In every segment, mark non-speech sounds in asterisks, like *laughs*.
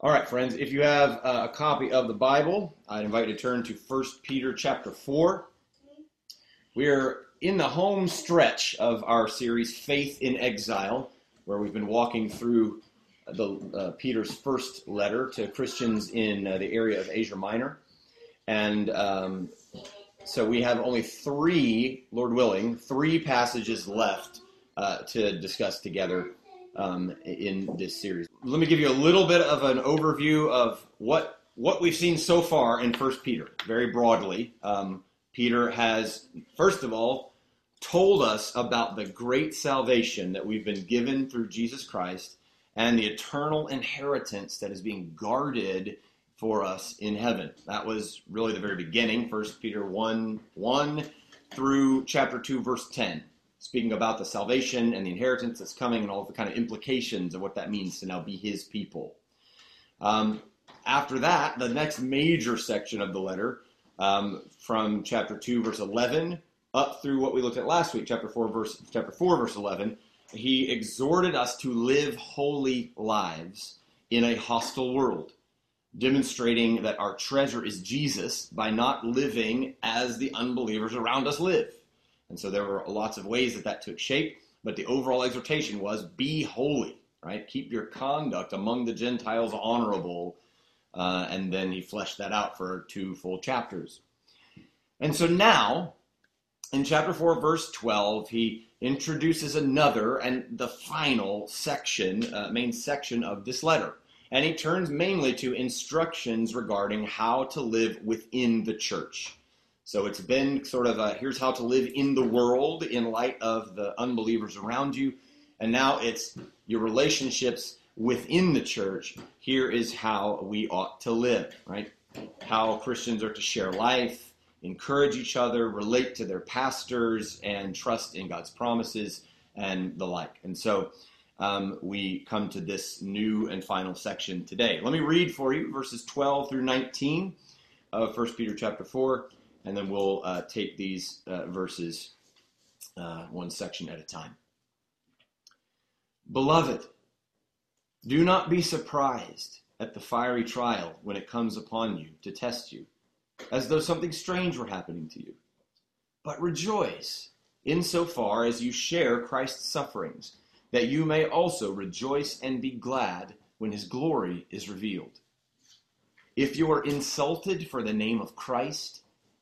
All right, friends, if you have uh, a copy of the Bible, I'd invite you to turn to 1 Peter chapter 4. We're in the home stretch of our series, Faith in Exile, where we've been walking through the uh, Peter's first letter to Christians in uh, the area of Asia Minor. And um, so we have only three, Lord willing, three passages left uh, to discuss together um, in this series. Let me give you a little bit of an overview of what what we've seen so far in First Peter, very broadly. Um, Peter has, first of all, told us about the great salvation that we've been given through Jesus Christ and the eternal inheritance that is being guarded for us in heaven. That was really the very beginning, First Peter 1 1 through chapter 2, verse 10 speaking about the salvation and the inheritance that's coming and all the kind of implications of what that means to now be his people. Um, after that, the next major section of the letter, um, from chapter 2, verse 11, up through what we looked at last week, chapter 4, verse, chapter 4, verse 11, he exhorted us to live holy lives in a hostile world, demonstrating that our treasure is Jesus by not living as the unbelievers around us live. And so there were lots of ways that that took shape, but the overall exhortation was be holy, right? Keep your conduct among the Gentiles honorable. Uh, and then he fleshed that out for two full chapters. And so now, in chapter 4, verse 12, he introduces another and the final section, uh, main section of this letter. And he turns mainly to instructions regarding how to live within the church. So it's been sort of a here's how to live in the world in light of the unbelievers around you. And now it's your relationships within the church. Here is how we ought to live, right? How Christians are to share life, encourage each other, relate to their pastors, and trust in God's promises and the like. And so um, we come to this new and final section today. Let me read for you verses 12 through 19 of 1 Peter chapter 4 and then we'll uh, take these uh, verses uh, one section at a time. Beloved, do not be surprised at the fiery trial when it comes upon you to test you, as though something strange were happening to you. But rejoice insofar as you share Christ's sufferings, that you may also rejoice and be glad when his glory is revealed. If you are insulted for the name of Christ,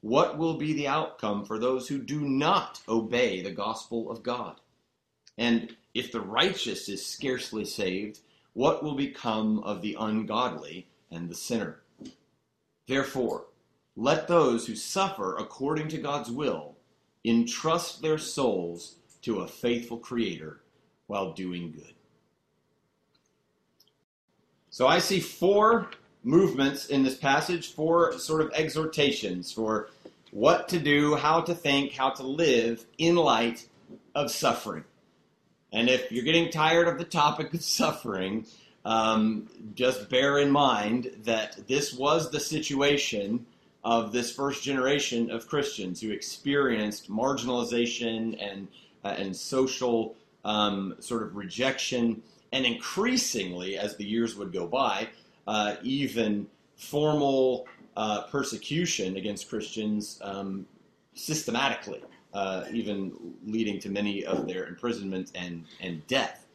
what will be the outcome for those who do not obey the gospel of God? And if the righteous is scarcely saved, what will become of the ungodly and the sinner? Therefore, let those who suffer according to God's will entrust their souls to a faithful Creator while doing good. So I see four movements in this passage, four sort of exhortations for what to do, how to think, how to live in light of suffering. And if you're getting tired of the topic of suffering, um, just bear in mind that this was the situation of this first generation of Christians who experienced marginalization and uh, and social um, sort of rejection, and increasingly as the years would go by, uh, even formal uh, persecution against Christians um, systematically, uh, even leading to many of their imprisonment and, and death.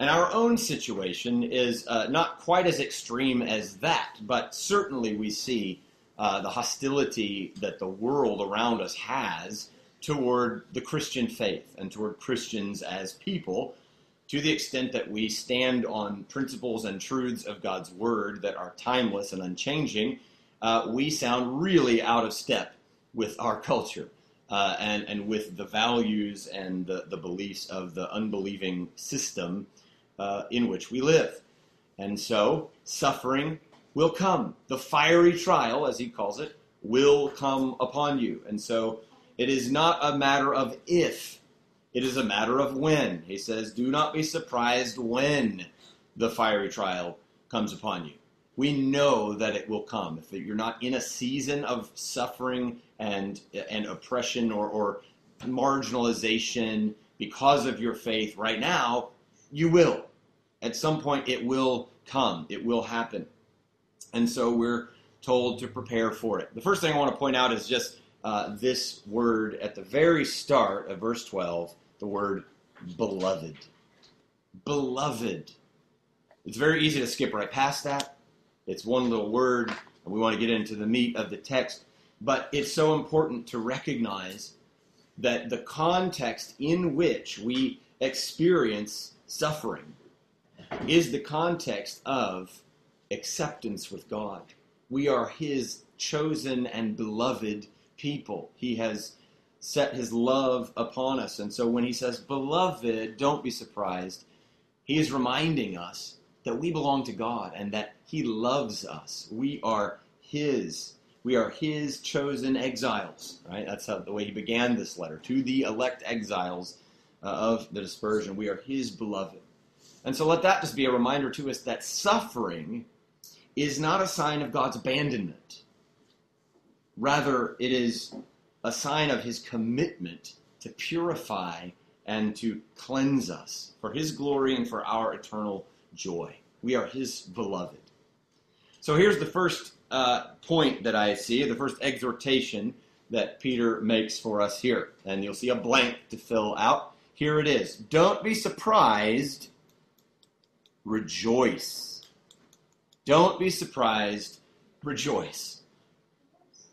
And our own situation is uh, not quite as extreme as that, but certainly we see uh, the hostility that the world around us has toward the Christian faith and toward Christians as people to the extent that we stand on principles and truths of God's Word that are timeless and unchanging, uh, we sound really out of step with our culture uh, and, and with the values and the, the beliefs of the unbelieving system uh, in which we live. And so, suffering will come. The fiery trial, as he calls it, will come upon you. And so it is not a matter of if, it is a matter of when. He says, Do not be surprised when the fiery trial comes upon you. We know that it will come. If you're not in a season of suffering and, and oppression or, or marginalization because of your faith right now, you will. At some point, it will come, it will happen. And so we're told to prepare for it. The first thing I want to point out is just uh, this word at the very start of verse 12 the word beloved. Beloved. It's very easy to skip right past that. It's one little word, and we want to get into the meat of the text. But it's so important to recognize that the context in which we experience suffering is the context of acceptance with God. We are His chosen and beloved people. He has set his love upon us. And so when he says, Beloved, don't be surprised, he is reminding us that we belong to God and that he loves us. We are his. We are his chosen exiles, right? That's how the way he began this letter to the elect exiles uh, of the dispersion. We are his beloved. And so let that just be a reminder to us that suffering is not a sign of God's abandonment. Rather, it is a sign of his commitment to purify and to cleanse us for his glory and for our eternal joy. We are his beloved. So here's the first uh, point that I see, the first exhortation that Peter makes for us here. And you'll see a blank to fill out. Here it is Don't be surprised, rejoice. Don't be surprised, rejoice.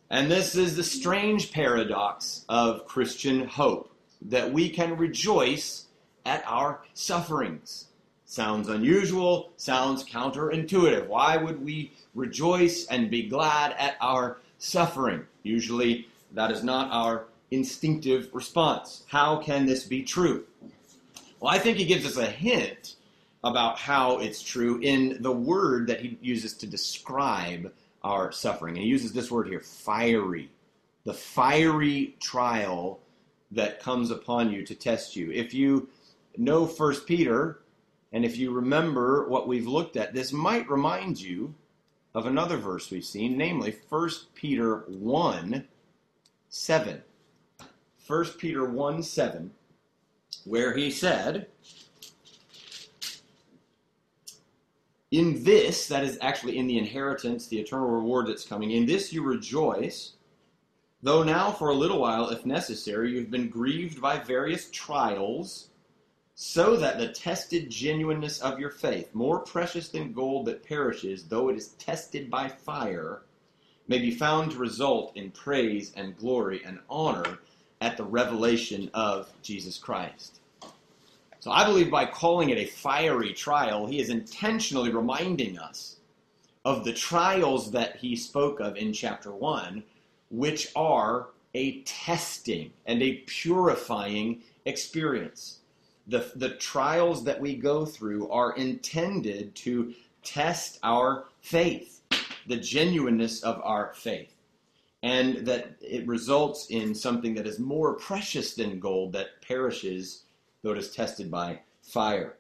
And this is the strange paradox of Christian hope that we can rejoice at our sufferings. Sounds unusual, sounds counterintuitive. Why would we rejoice and be glad at our suffering? Usually, that is not our instinctive response. How can this be true? Well, I think he gives us a hint about how it's true in the word that he uses to describe our suffering. And he uses this word here fiery. The fiery trial that comes upon you to test you. If you know First Peter, and if you remember what we've looked at, this might remind you of another verse we've seen, namely 1 Peter 1 7. 1 Peter 1 7, where he said, In this, that is actually in the inheritance, the eternal reward that's coming, in this you rejoice, though now for a little while, if necessary, you've been grieved by various trials, so that the tested genuineness of your faith, more precious than gold that perishes, though it is tested by fire, may be found to result in praise and glory and honor at the revelation of Jesus Christ. So I believe by calling it a fiery trial, he is intentionally reminding us of the trials that he spoke of in chapter 1, which are a testing and a purifying experience. The, the trials that we go through are intended to test our faith, the genuineness of our faith, and that it results in something that is more precious than gold that perishes though it is tested by fire.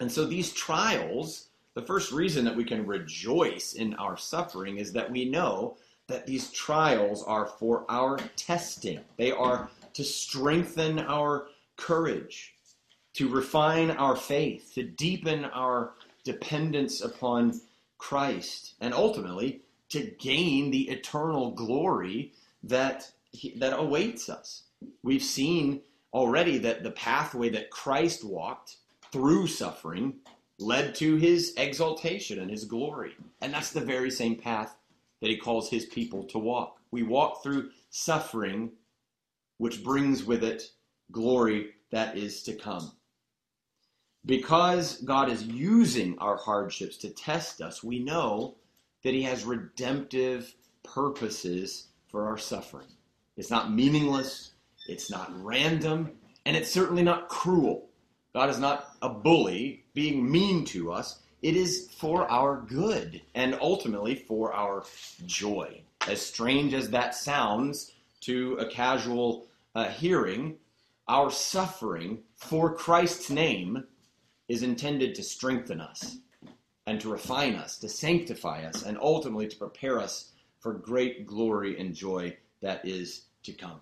And so these trials, the first reason that we can rejoice in our suffering is that we know that these trials are for our testing. They are to strengthen our courage, to refine our faith, to deepen our dependence upon Christ, and ultimately to gain the eternal glory that, that awaits us. We've seen already that the pathway that Christ walked through suffering led to his exaltation and his glory. And that's the very same path that he calls his people to walk. We walk through suffering, which brings with it glory that is to come. Because God is using our hardships to test us, we know that he has redemptive purposes for our suffering. It's not meaningless, it's not random, and it's certainly not cruel. God is not a bully being mean to us. it is for our good and ultimately for our joy. As strange as that sounds to a casual uh, hearing, our suffering for Christ's name is intended to strengthen us and to refine us, to sanctify us, and ultimately to prepare us for great glory and joy that is to come.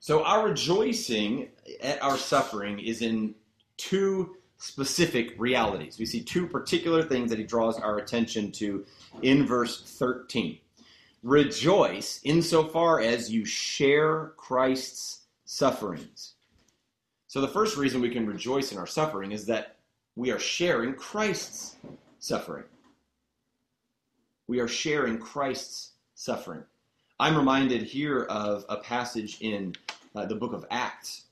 So, our rejoicing at our suffering is in two specific realities. We see two particular things that he draws our attention to in verse 13. Rejoice insofar as you share Christ's sufferings. So, the first reason we can rejoice in our suffering is that we are sharing Christ's suffering. We are sharing Christ's suffering. I'm reminded here of a passage in uh, the book of Acts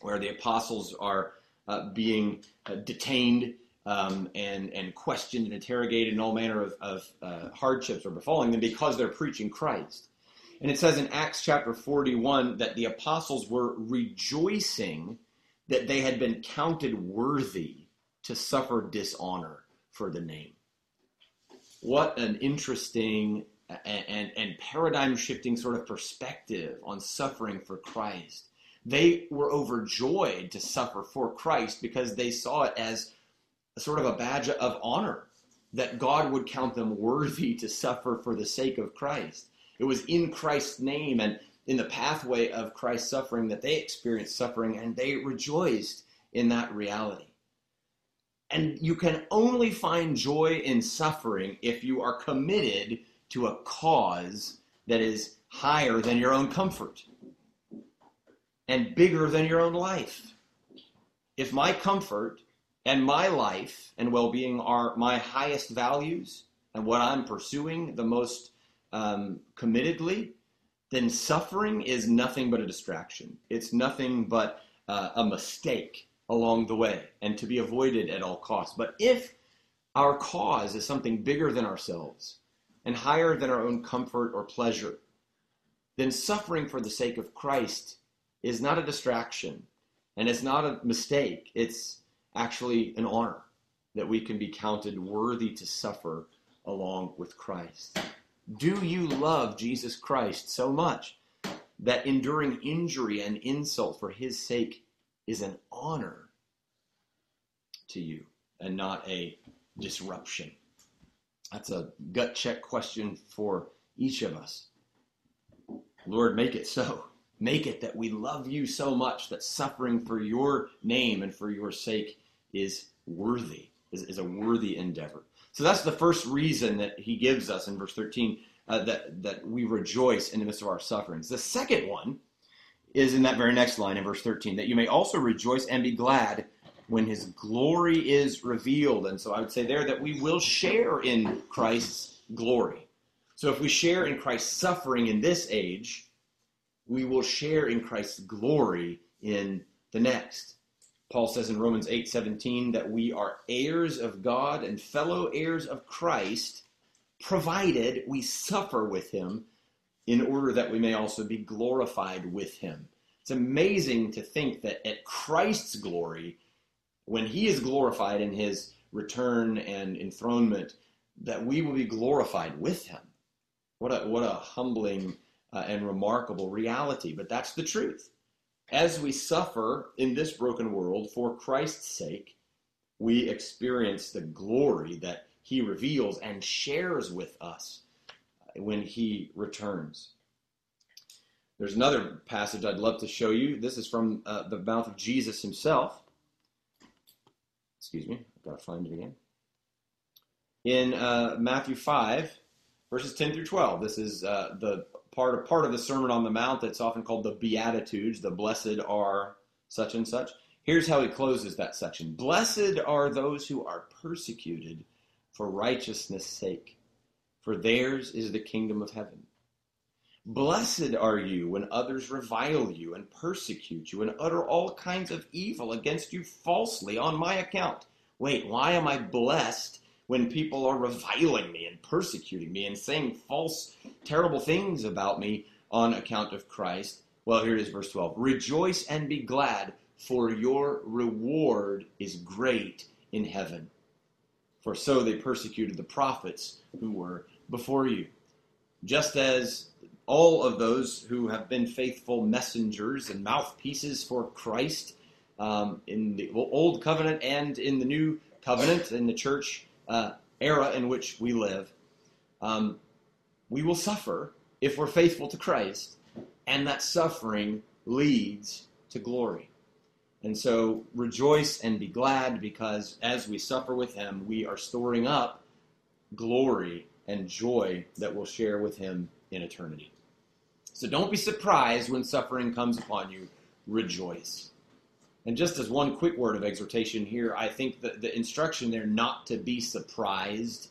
where the apostles are uh, being uh, detained um, and, and questioned and interrogated, and all manner of, of uh, hardships are befalling them because they're preaching Christ. And it says in Acts chapter 41 that the apostles were rejoicing that they had been counted worthy to suffer dishonor for the name. What an interesting and, and, paradigm shifting sort of perspective on suffering for Christ. They were overjoyed to suffer for Christ because they saw it as sort of a badge of honor that God would count them worthy to suffer for the sake of Christ. It was in Christ's name and in the pathway of Christ's suffering that they experienced suffering and they rejoiced in that reality. And you can only find joy in suffering if you are committed to a cause that is higher than your own comfort and bigger than your own life. If my comfort and my life and well being are my highest values and what I'm pursuing the most um, committedly, then suffering is nothing but a distraction. It's nothing but uh, a mistake along the way and to be avoided at all costs. But if our cause is something bigger than ourselves and higher than our own comfort or pleasure, then suffering for the sake of Christ is not a distraction and it's not a mistake. It's actually an honor that we can be counted worthy to suffer along with Christ. Do you love Jesus Christ so much that enduring injury and insult for his sake is an honor to you and not a disruption? That's a gut check question for each of us. Lord, make it so. Make it that we love you so much that suffering for your name and for your sake is worthy, is, is a worthy endeavor. So that's the first reason that he gives us in verse 13 uh, that, that we rejoice in the midst of our sufferings. The second one is in that very next line in verse 13 that you may also rejoice and be glad when his glory is revealed. And so I would say there that we will share in Christ's glory. So if we share in Christ's suffering in this age, we will share in Christ's glory in the next. Paul says in Romans 8:17 that we are heirs of God and fellow heirs of Christ, provided we suffer with him in order that we may also be glorified with him. It's amazing to think that at Christ's glory, when he is glorified in his return and enthronement, that we will be glorified with him. What a, what a humbling uh, and remarkable reality, but that's the truth. As we suffer in this broken world for Christ's sake, we experience the glory that he reveals and shares with us when he returns. There's another passage I'd love to show you. This is from uh, the mouth of Jesus himself excuse me, I've got to find it again. In uh, Matthew 5, verses 10 through 12, this is uh, the part of, part of the Sermon on the Mount that's often called the Beatitudes, the blessed are such and such. Here's how he closes that section Blessed are those who are persecuted for righteousness' sake, for theirs is the kingdom of heaven. Blessed are you when others revile you and persecute you and utter all kinds of evil against you falsely on my account. Wait, why am I blessed when people are reviling me and persecuting me and saying false, terrible things about me on account of Christ? Well, here it is, verse 12. Rejoice and be glad, for your reward is great in heaven. for so they persecuted the prophets who were before you. Just as all of those who have been faithful messengers and mouthpieces for Christ um, in the Old Covenant and in the New Covenant, in the church uh, era in which we live, um, we will suffer if we're faithful to Christ, and that suffering leads to glory. And so rejoice and be glad because as we suffer with him, we are storing up glory and joy that we'll share with him in eternity. So don't be surprised when suffering comes upon you. Rejoice. And just as one quick word of exhortation here, I think that the instruction there not to be surprised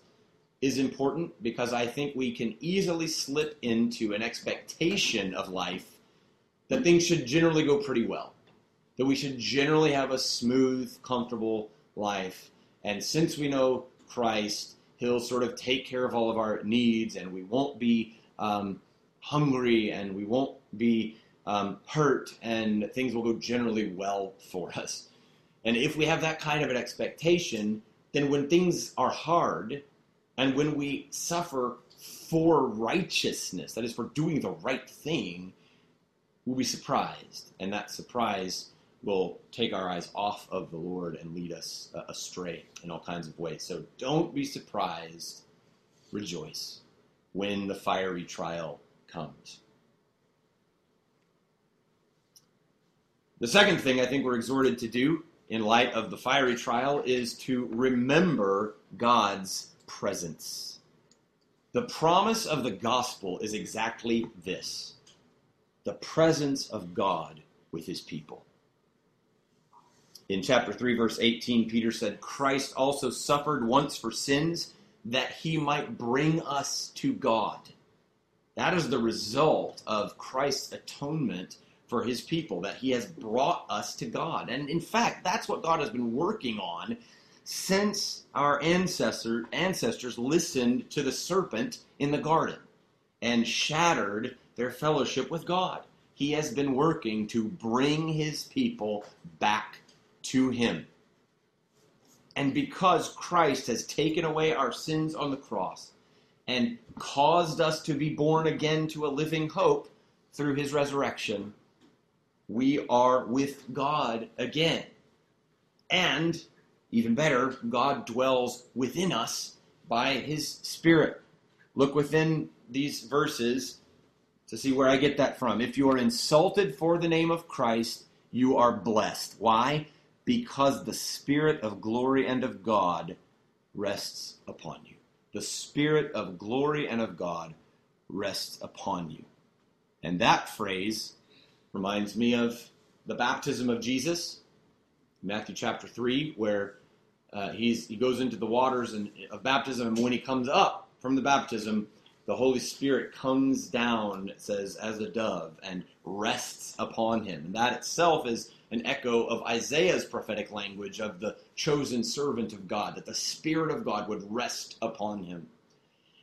is important because I think we can easily slip into an expectation of life that things should generally go pretty well, that we should generally have a smooth, comfortable life. And since we know Christ, He'll sort of take care of all of our needs, and we won't be um, hungry, and we won't be um, hurt, and things will go generally well for *laughs* us. And if we have that kind of an expectation, then when things are hard, and when we suffer for righteousness, that is, for doing the right thing, we'll be surprised. And that surprise will take our eyes off of the Lord and lead us uh, astray in all kinds of ways. So don't be surprised. Rejoice when the fiery trial comes. The second thing I think we're exhorted to do in light of the fiery trial is to remember God's presence. The promise of the gospel is exactly this the presence of God with his people. In chapter 3, verse 18, Peter said, Christ also suffered once for sins that he might bring us to God. That is the result of Christ's atonement for his people, that he has brought us to God. And in fact, that's what God has been working on since our ancestor, ancestors listened to the serpent in the garden and shattered their fellowship with God. He has been working to bring his people back to him. And because Christ has taken away our sins on the cross and caused us to be born again to a living hope through his resurrection, we are with God again. And even better, God dwells within us by his Spirit. Look within these verses to see where I get that from. If you are insulted for the name of Christ, you are blessed. Why? Because the Spirit of glory and of God rests upon you. The Spirit of glory and of God rests upon you. And that phrase reminds me of the baptism of Jesus, Matthew chapter 3, where uh, he goes into the waters and, of baptism, and when he comes up from the baptism, the Holy Spirit comes down, it says, as a dove and rests upon him. And that itself is an echo of Isaiah's prophetic language of the chosen servant of God, that the Spirit of God would rest upon him.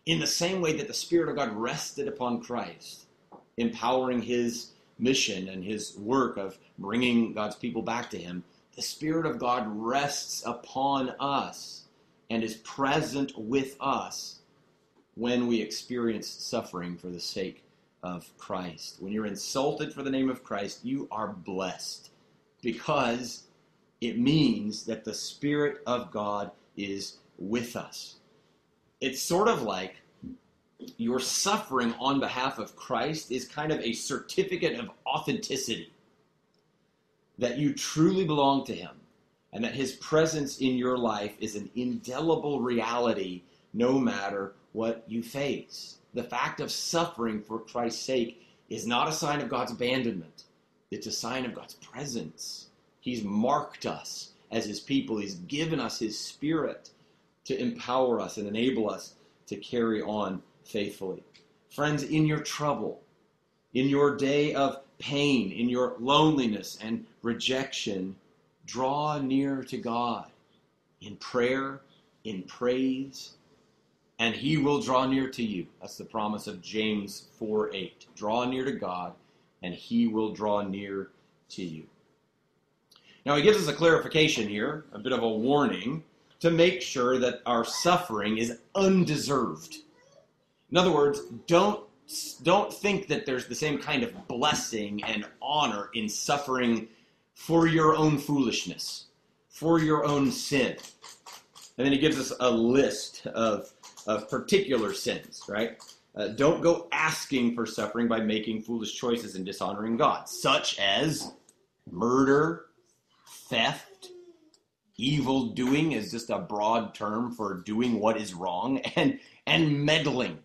In the same way that the Spirit of God rested upon Christ, empowering his mission and his work of bringing God's people back to him, the Spirit of God rests upon us and is present with us when we experience suffering for the sake of Christ. When you're insulted for the name of Christ, you are blessed because it means that the Spirit of God is with us. It's sort of like your suffering on behalf of Christ is kind of a certificate of authenticity that you truly belong to Him and that His presence in your life is an indelible reality no matter what you face. The fact of suffering for Christ's sake is not a sign of God's abandonment, it's a sign of God's presence. He's marked us as His people, He's given us His Spirit to empower us and enable us to carry on faithfully. Friends, in your trouble, in your day of pain, in your loneliness and rejection, draw near to God in prayer, in praise, and he will draw near to you. That's the promise of James 4 8. Draw near to God, and he will draw near to you. Now, he gives us a clarification here, a bit of a warning. to make sure that our suffering is undeserved. In other words, don't don't think that there's the same kind of blessing and honor in suffering for your own foolishness, for your own sin. And then he gives us a list of, of particular sins, right? Uh, don't go asking for suffering by making foolish choices and dishonoring God, such as murder, theft, evil doing is just a broad term for doing what is wrong, *laughs* and and meddling.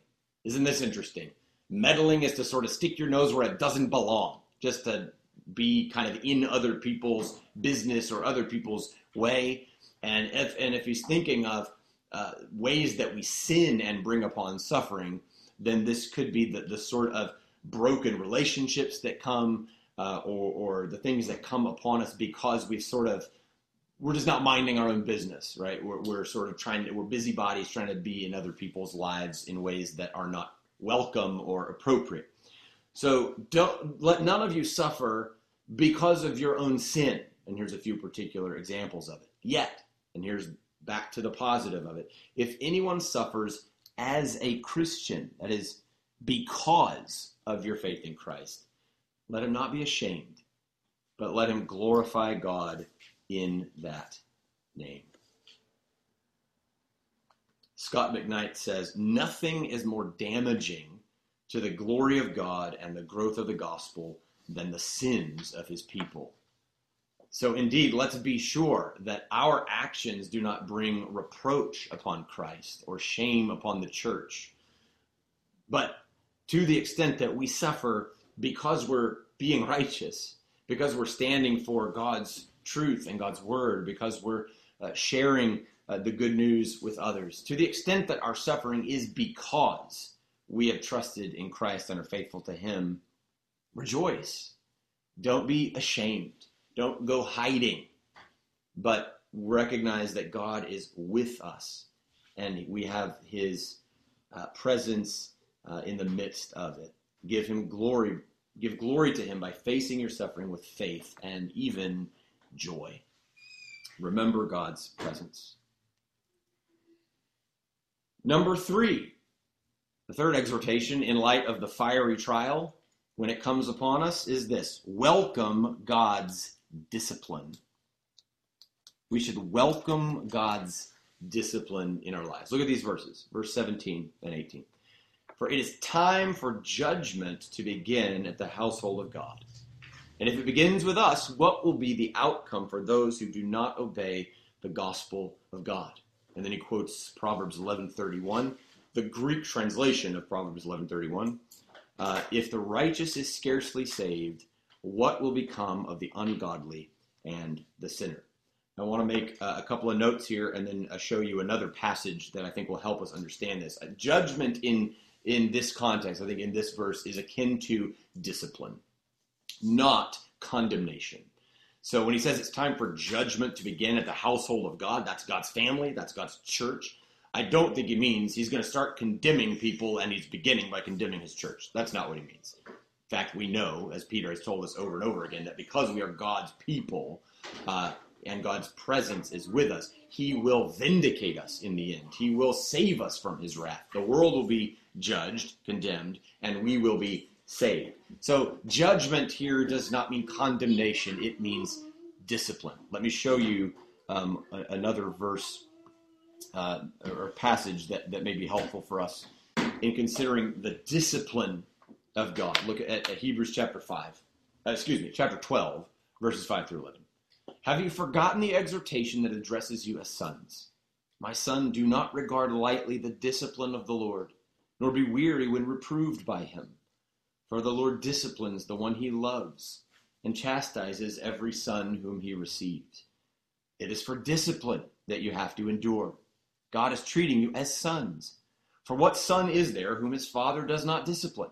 Isn't this interesting? Meddling is to sort of stick your nose where it doesn't belong, just to be kind of in other people's business or other people's way. And if and if he's thinking of uh, ways that we sin and bring upon suffering, then this could be the, the sort of broken relationships that come uh, or, or the things that come upon us because we've sort of we're just not minding our own business, right? We're, we're sort of trying to, we're busybodies trying to be in other people's lives in ways that are not welcome or appropriate. So don't let none of you suffer because of your own sin. And here's a few particular examples of it. Yet, and here's back to the positive of it. If anyone suffers as a Christian, that is, because of your faith in Christ, let him not be ashamed, but let him glorify God in that name. Scot McKnight says, Nothing is more damaging to the glory of God and the growth of the gospel than the sins of his people. So, indeed, let's be sure that our actions do not bring reproach upon Christ or shame upon the church. But to the extent that we suffer because we're being righteous, because we're standing for God's truth and God's word, because we're uh, sharing uh, the good news with others, to the extent that our suffering is because we have trusted in Christ and are faithful to Him, rejoice. Don't be ashamed. Don't go hiding, but recognize that God is with us and we have His uh, presence uh, in the midst of it. Give Him glory. Give glory to Him by facing your suffering with faith and even joy. Remember God's presence. Number three, the third exhortation in light of the fiery trial when it comes upon us is this welcome God's discipline. We should welcome God's discipline in our lives. Look at these verses, verse 17 and 18. For it is time for judgment to begin at the household of God. And if it begins with us, what will be the outcome for those who do not obey the gospel of God? And then he quotes Proverbs 11:31, the Greek translation of Proverbs 11:31. Uh, if the righteous is scarcely saved, what will become of the ungodly and the sinner? I want to make a couple of notes here and then uh, show you another passage that I think will help us understand this. judgment in in this context, I think in this verse, is akin to discipline not condemnation. So when he says it's time for judgment to begin at the household of God, that's God's family, that's God's church. I don't think he means he's going to start condemning people and he's beginning by condemning his church. That's not what he means. In fact, we know, as Peter has told us over and over again, that because we are God's people uh, and God's presence is with us, he will vindicate us in the end. He will save us from his wrath. The world will be judged, condemned, and we will be saved. So judgment here does not mean condemnation, it means discipline. Let me show you um, a, another verse uh, or passage that, that may be helpful for us in considering the discipline of God. Look at, at Hebrews chapter 5, uh, excuse me, chapter 12, verses 5 through 11. Have you forgotten the exhortation that addresses you as sons? My son, do not regard lightly the discipline of the Lord, nor be weary when reproved by him. For the Lord disciplines the one he loves and chastises every son whom he receives. It is for discipline that you have to endure. God is treating you as sons. For what son is there whom his father does not discipline?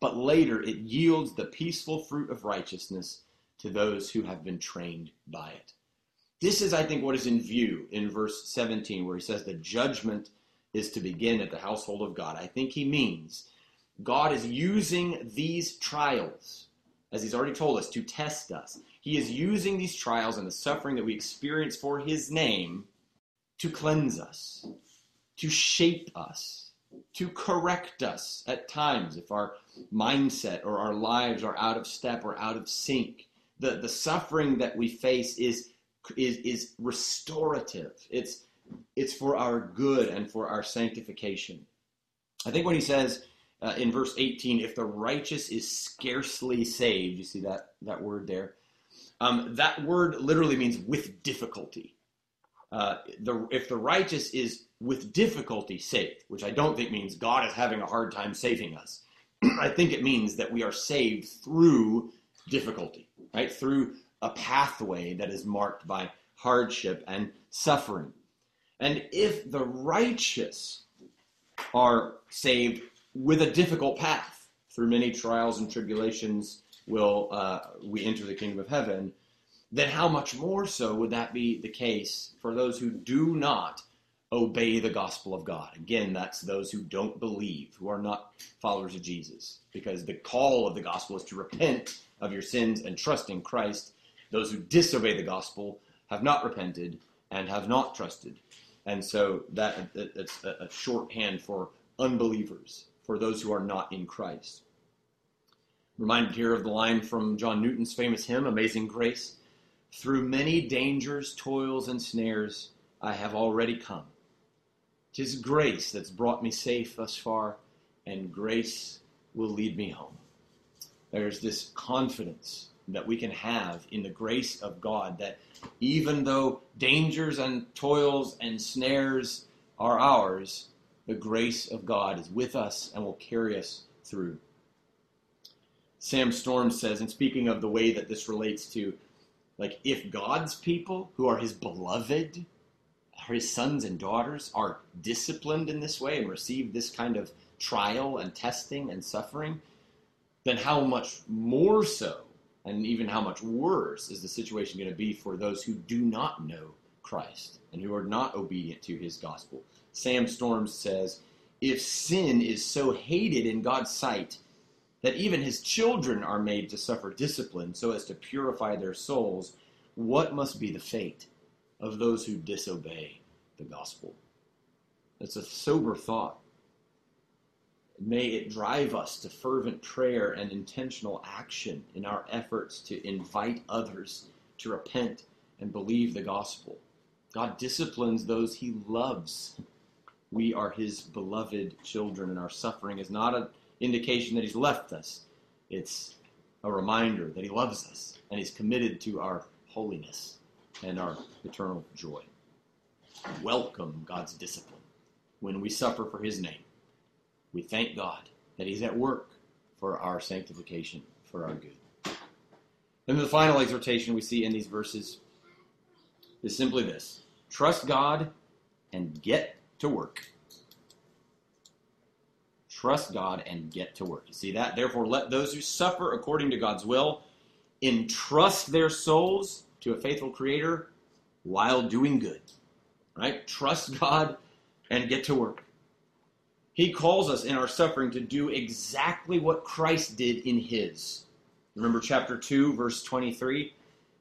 but later it yields the peaceful fruit of righteousness to those who have been trained by it. This is, I think, what is in view in verse 17, where he says the judgment is to begin at the household of God. I think he means God is using these trials, as he's already told us, to test us. He is using these trials and the suffering that we experience for his name to cleanse us, to shape us, to correct us at times if our mindset or our lives are out of step or out of sync. The, the suffering that we face is is is restorative. It's it's for our good and for our sanctification. I think when he says uh, in verse 18, if the righteous is scarcely saved, you see that that word there. Um, that word literally means with difficulty. Uh, the, if the righteous is with difficulty saved, which I don't think means God is having a hard time saving us. *clears throat* I think it means that we are saved through difficulty, right? Through a pathway that is marked by hardship and suffering. And if the righteous are saved with a difficult path, through many trials and tribulations will uh, we enter the kingdom of heaven, then how much more so would that be the case for those who do not obey the gospel of God? Again, that's those who don't believe, who are not followers of Jesus, because the call of the gospel is to repent of your sins and trust in Christ those who disobey the gospel have not repented and have not trusted. And so that it's a shorthand for unbelievers, for those who are not in Christ. Reminded here of the line from John Newton's famous hymn, Amazing Grace. Through many dangers, toils, and snares, I have already come. Tis grace that's brought me safe thus far, and grace will lead me home. There's this confidence that we can have in the grace of God that even though dangers and toils and snares are ours, the grace of God is with us and will carry us through. Sam Storms says, and speaking of the way that this relates to, like, if God's people who are his beloved, his sons and daughters, are disciplined in this way and receive this kind of trial and testing and suffering, then how much more so and even how much worse is the situation going to be for those who do not know Christ and who are not obedient to his gospel. Sam Storms says, If sin is so hated in God's sight that even his children are made to suffer discipline so as to purify their souls, what must be the fate of those who disobey the gospel? That's a sober thought. May it drive us to fervent prayer and intentional action in our efforts to invite others to repent and believe the gospel. God disciplines those he loves. We are his beloved children, and our suffering is not an indication that he's left us. It's a reminder that he loves us and he's committed to our holiness and our eternal joy. Welcome God's discipline when we suffer for his name we thank God that He's at work for our sanctification, for our good. Then the final exhortation we see in these verses is simply this trust God and get to work. Trust God and get to work. You see that? Therefore, let those who suffer according to God's will entrust their souls to a faithful Creator while doing good. Right? Trust God and get to work. He calls us in our suffering to do exactly what Christ did in his. Remember chapter 2, verse 23?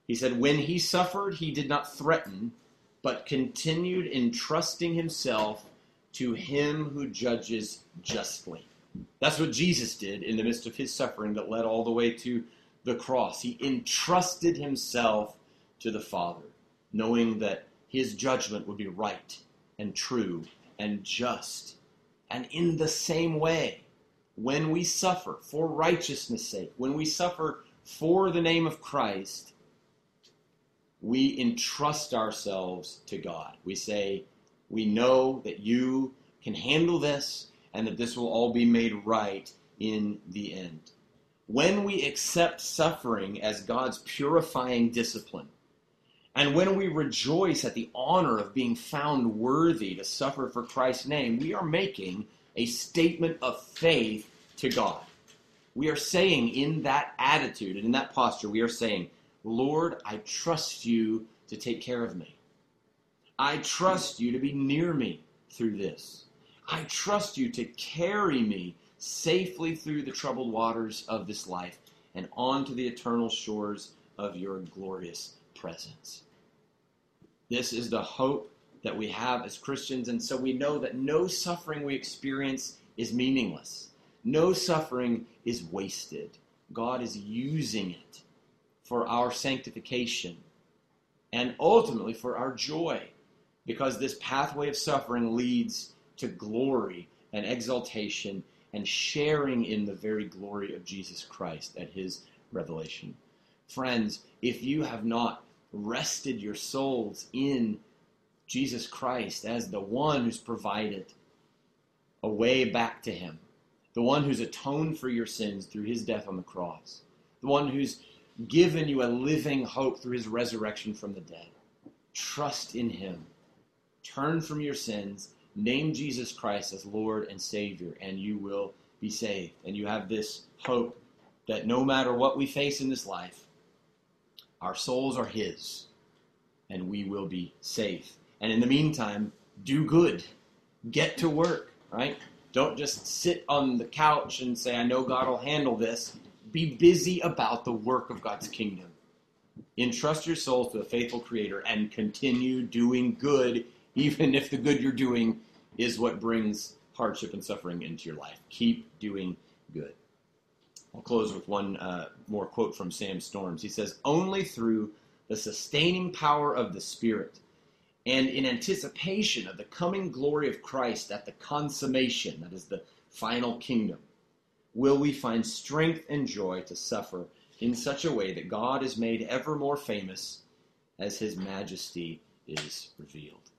He said, When he suffered, he did not threaten, but continued entrusting himself to him who judges justly. That's what Jesus did in the midst of his suffering that led all the way to the cross. He entrusted himself to the Father, knowing that his judgment would be right and true and just and in the same way, when we suffer for righteousness' sake, when we suffer for the name of Christ, we entrust ourselves to God. We say, We know that you can handle this and that this will all be made right in the end. When we accept suffering as God's purifying discipline, And when we rejoice at the honor of being found worthy to suffer for Christ's name, we are making a statement of faith to God. We are saying in that attitude and in that posture, we are saying, Lord, I trust you to take care of me. I trust you to be near me through this. I trust you to carry me safely through the troubled waters of this life and onto the eternal shores of your glorious presence. This is the hope that we have as Christians, and so we know that no suffering we experience is meaningless. No suffering is wasted. God is using it for our sanctification and ultimately for our joy, because this pathway of suffering leads to glory and exaltation and sharing in the very glory of Jesus Christ at his revelation. Friends, if you have not rested your souls in Jesus Christ as the one who's provided a way back to him, the one who's atoned for your sins through his death on the cross, the one who's given you a living hope through his resurrection from the dead. Trust in him. Turn from your sins. Name Jesus Christ as Lord and Savior, and you will be saved. And you have this hope that no matter what we face in this life, our souls are His, and we will be safe. And in the meantime, do good. Get to work, right? Don't just sit on the couch and say, I know God will handle this. Be busy about the work of God's kingdom. Entrust your soul to the faithful Creator and continue doing good, even if the good you're doing is what brings hardship and suffering into your life. Keep doing good. I'll close with one uh, more quote from Sam Storms. He says, Only through the sustaining power of the Spirit and in anticipation of the coming glory of Christ at the consummation, that is the final kingdom, will we find strength and joy to suffer in such a way that God is made ever more famous as his majesty is revealed.